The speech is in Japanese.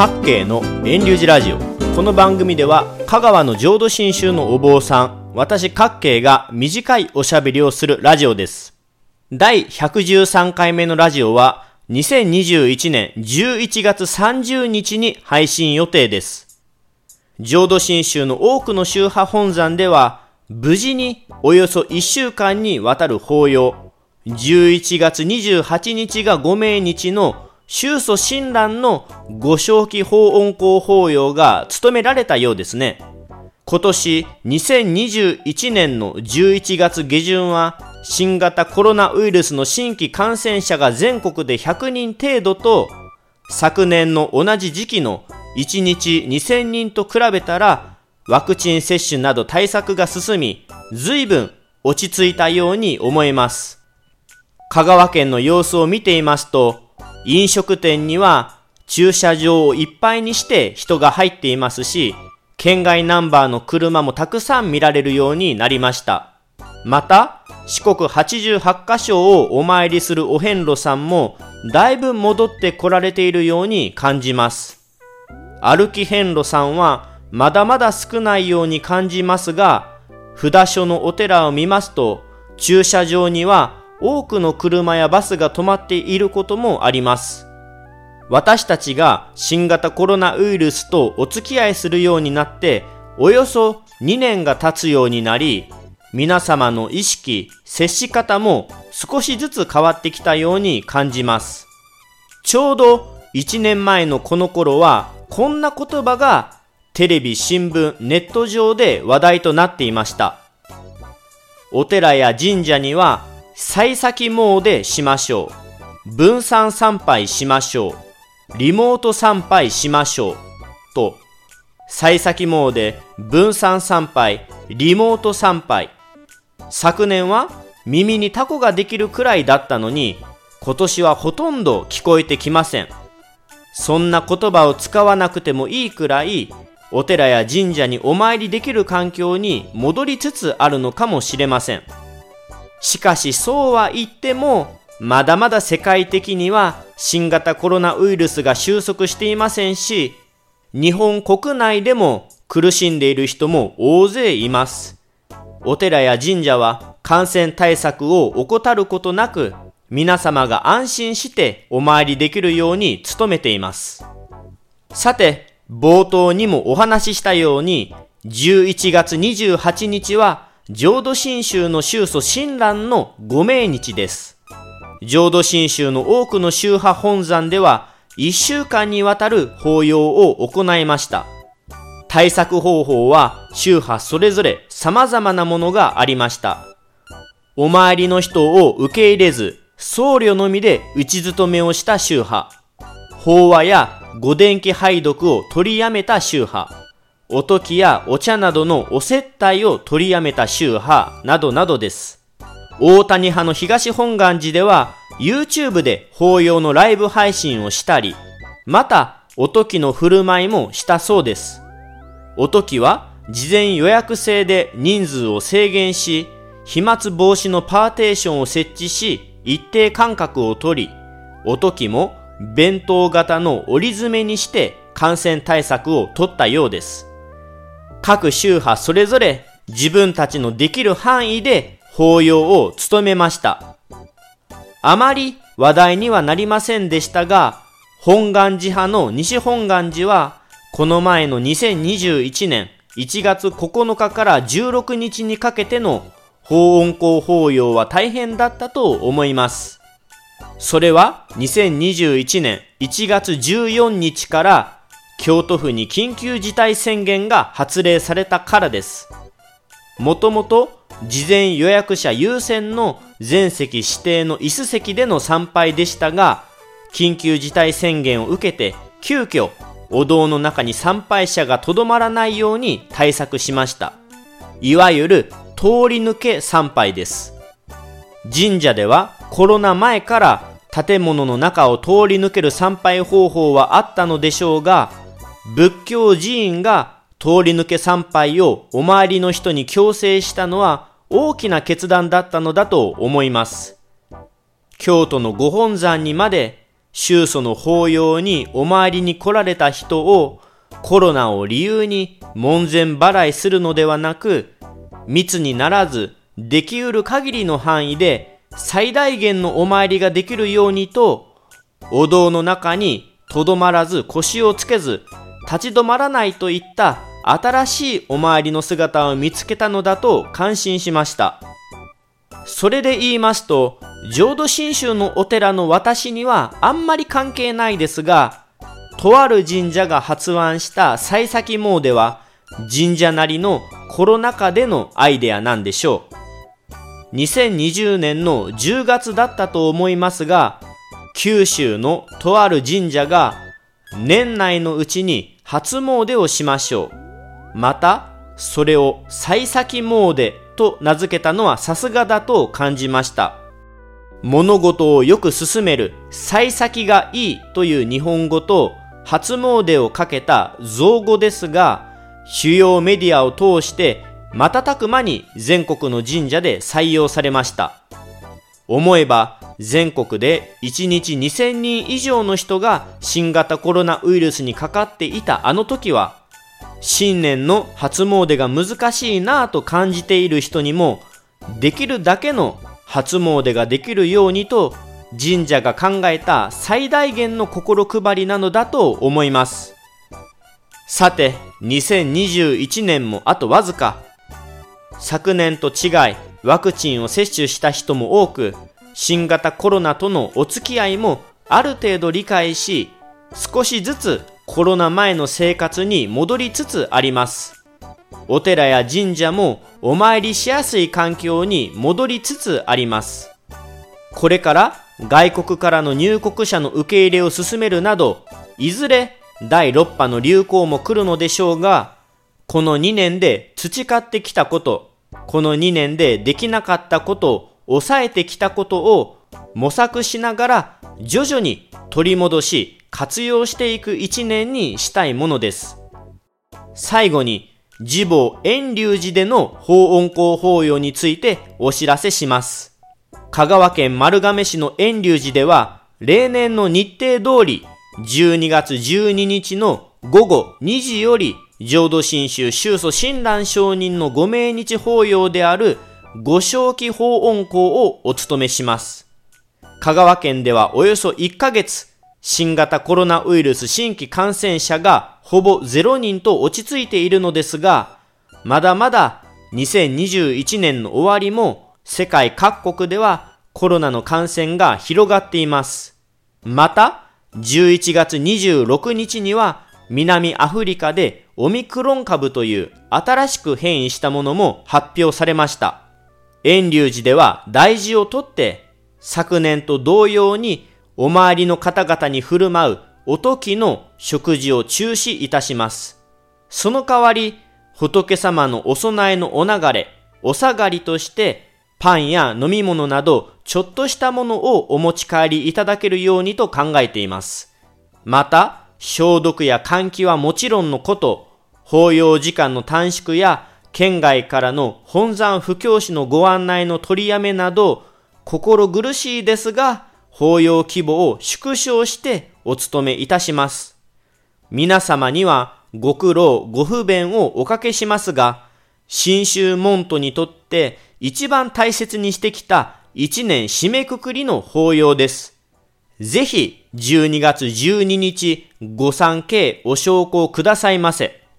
各系の遠流寺ラジオ。この番組では香川の浄土真宗のお坊さん私各系が短いおしゃべりをするラジオです。第113回目のラジオは2021年11月30日に配信予定です。浄土真宗の多くの宗派本山では無事におよそ1週間にわたる法要。11月28日がご命日の宗祖親鸞のご正気法恩公法要が務められたようですね。今年2021年の11月下旬は新型コロナウイルスの新規感染者が全国で100人程度と昨年の同じ時期の1日2000人と比べたらワクチン接種など対策が進み随分落ち着いたように思えます。香川県の様子を見ていますと飲食店には駐車場をいっぱいにして人が入っていますし、県外ナンバーの車もたくさん見られるようになりました。また、四国88カ所をお参りするお遍路さんもだいぶ戻って来られているように感じます。歩き遍路さんはまだまだ少ないように感じますが、札所のお寺を見ますと、駐車場には多くの車やバスが止まっていることもあります。私たちが新型コロナウイルスとお付き合いするようになっておよそ2年が経つようになり皆様の意識、接し方も少しずつ変わってきたように感じます。ちょうど1年前のこの頃はこんな言葉がテレビ、新聞、ネット上で話題となっていました。お寺や神社には幸先詣しましょう。分散参拝しましょう。リモート参拝しましょう。と、幸先詣、分散参拝、リモート参拝。昨年は耳にタコができるくらいだったのに、今年はほとんど聞こえてきません。そんな言葉を使わなくてもいいくらい、お寺や神社にお参りできる環境に戻りつつあるのかもしれません。しかしそうは言っても、まだまだ世界的には新型コロナウイルスが収束していませんし、日本国内でも苦しんでいる人も大勢います。お寺や神社は感染対策を怠ることなく、皆様が安心してお参りできるように努めています。さて、冒頭にもお話ししたように、11月28日は浄土真宗の宗祖親鸞のご命日です。浄土真宗の多くの宗派本山では、1週間にわたる法要を行いました。対策方法は宗派それぞれ様々なものがありました。お参りの人を受け入れず、僧侶のみで打ち勤めをした宗派。法話や御伝記拝読を取りやめた宗派。おときやお茶などのお接待を取りやめた宗派などなどです。大谷派の東本願寺では YouTube で法要のライブ配信をしたり、またおときの振る舞いもしたそうです。おときは事前予約制で人数を制限し、飛沫防止のパーテーションを設置し、一定間隔を取り、おときも弁当型の折り詰めにして感染対策を取ったようです。各宗派それぞれ自分たちのできる範囲で法要を務めました。あまり話題にはなりませんでしたが、本願寺派の西本願寺は、この前の2021年1月9日から16日にかけての法恩公法要は大変だったと思います。それは2021年1月14日から京都府に緊急事態宣言が発令されたからです。もともと事前予約者優先の全席指定の椅子席での参拝でしたが、緊急事態宣言を受けて急遽お堂の中に参拝者がとどまらないように対策しました。いわゆる通り抜け参拝です。神社ではコロナ前から建物の中を通り抜ける参拝方法はあったのでしょうが、仏教寺院が通り抜け参拝をお参りの人に強制したのは大きな決断だったのだと思います。京都のご本山にまで宗祖の法要にお参りに来られた人をコロナを理由に門前払いするのではなく、密にならずできうる限りの範囲で最大限のお参りができるようにと、お堂の中にとどまらず腰をつけず立ち止まらないといった新しいお参りの姿を見つけたのだと感心しました。それで言いますと、浄土真宗のお寺の私にはあんまり関係ないですが、とある神社が発案した幸先詣は、神社なりのコロナ禍でのアイデアなんでしょう。2020年の10月だったと思いますが、九州のとある神社が年内のうちに初詣をしましょう。また、それを幸先詣と名付けたのはさすがだと感じました。物事をよく進める幸先がいいという日本語と初詣をかけた造語ですが、主要メディアを通して瞬く間に全国の神社で採用されました。思えば全国で1日2000人以上の人が新型コロナウイルスにかかっていたあの時は新年の初詣が難しいなぁと感じている人にも、できるだけの初詣ができるようにと、神社が考えた最大限の心配りなのだと思います。さて、2021年もあとわずか。昨年と違い、ワクチンを接種した人も多く、新型コロナとのお付き合いもある程度理解し、少しずつコロナ前の生活に戻りつつあります。お寺や神社もお参りしやすい環境に戻りつつあります。これから外国からの入国者の受け入れを進めるなど、いずれ第6波の流行も来るのでしょうが、この2年で培ってきたこと、この2年でできなかったことを抑えてきたことを模索しながら徐々に取り戻し活用していく一年にしたいものです。最後に、自母遠隆寺での法恩公法要についてお知らせします。香川県丸亀市の遠隆寺では、例年の日程通り、12月12日の午後2時より、浄土真宗宗祖親鸞上人のご命日法要であるご正気法恩公をお務めします。香川県ではおよそ1ヶ月、新型コロナウイルス新規感染者がほぼ0人と落ち着いているのですが、まだまだ2021年の終わりも世界各国ではコロナの感染が広がっています。また、11月26日には南アフリカでオミクロン株という新しく変異したものも発表されました。遠隆寺では大事をとって昨年と同様にお周りの方々に振る舞うお時の食事を中止いたします。その代わり、仏様のお供えのお流れ、お下がりとして、パンや飲み物など、ちょっとしたものをお持ち帰りいただけるようにと考えています。また、消毒や換気はもちろんのこと、法要時間の短縮や、県外からの本山布教師のご案内の取りやめなど、心苦しいですが、法要規模を縮小してお務めいたします。皆様にはご苦労ご不便をおかけしますが、新州門徒にとって一番大切にしてきた一年締めくくりの法要です。ぜひ12月12日ご参詣お証拠くださいませ。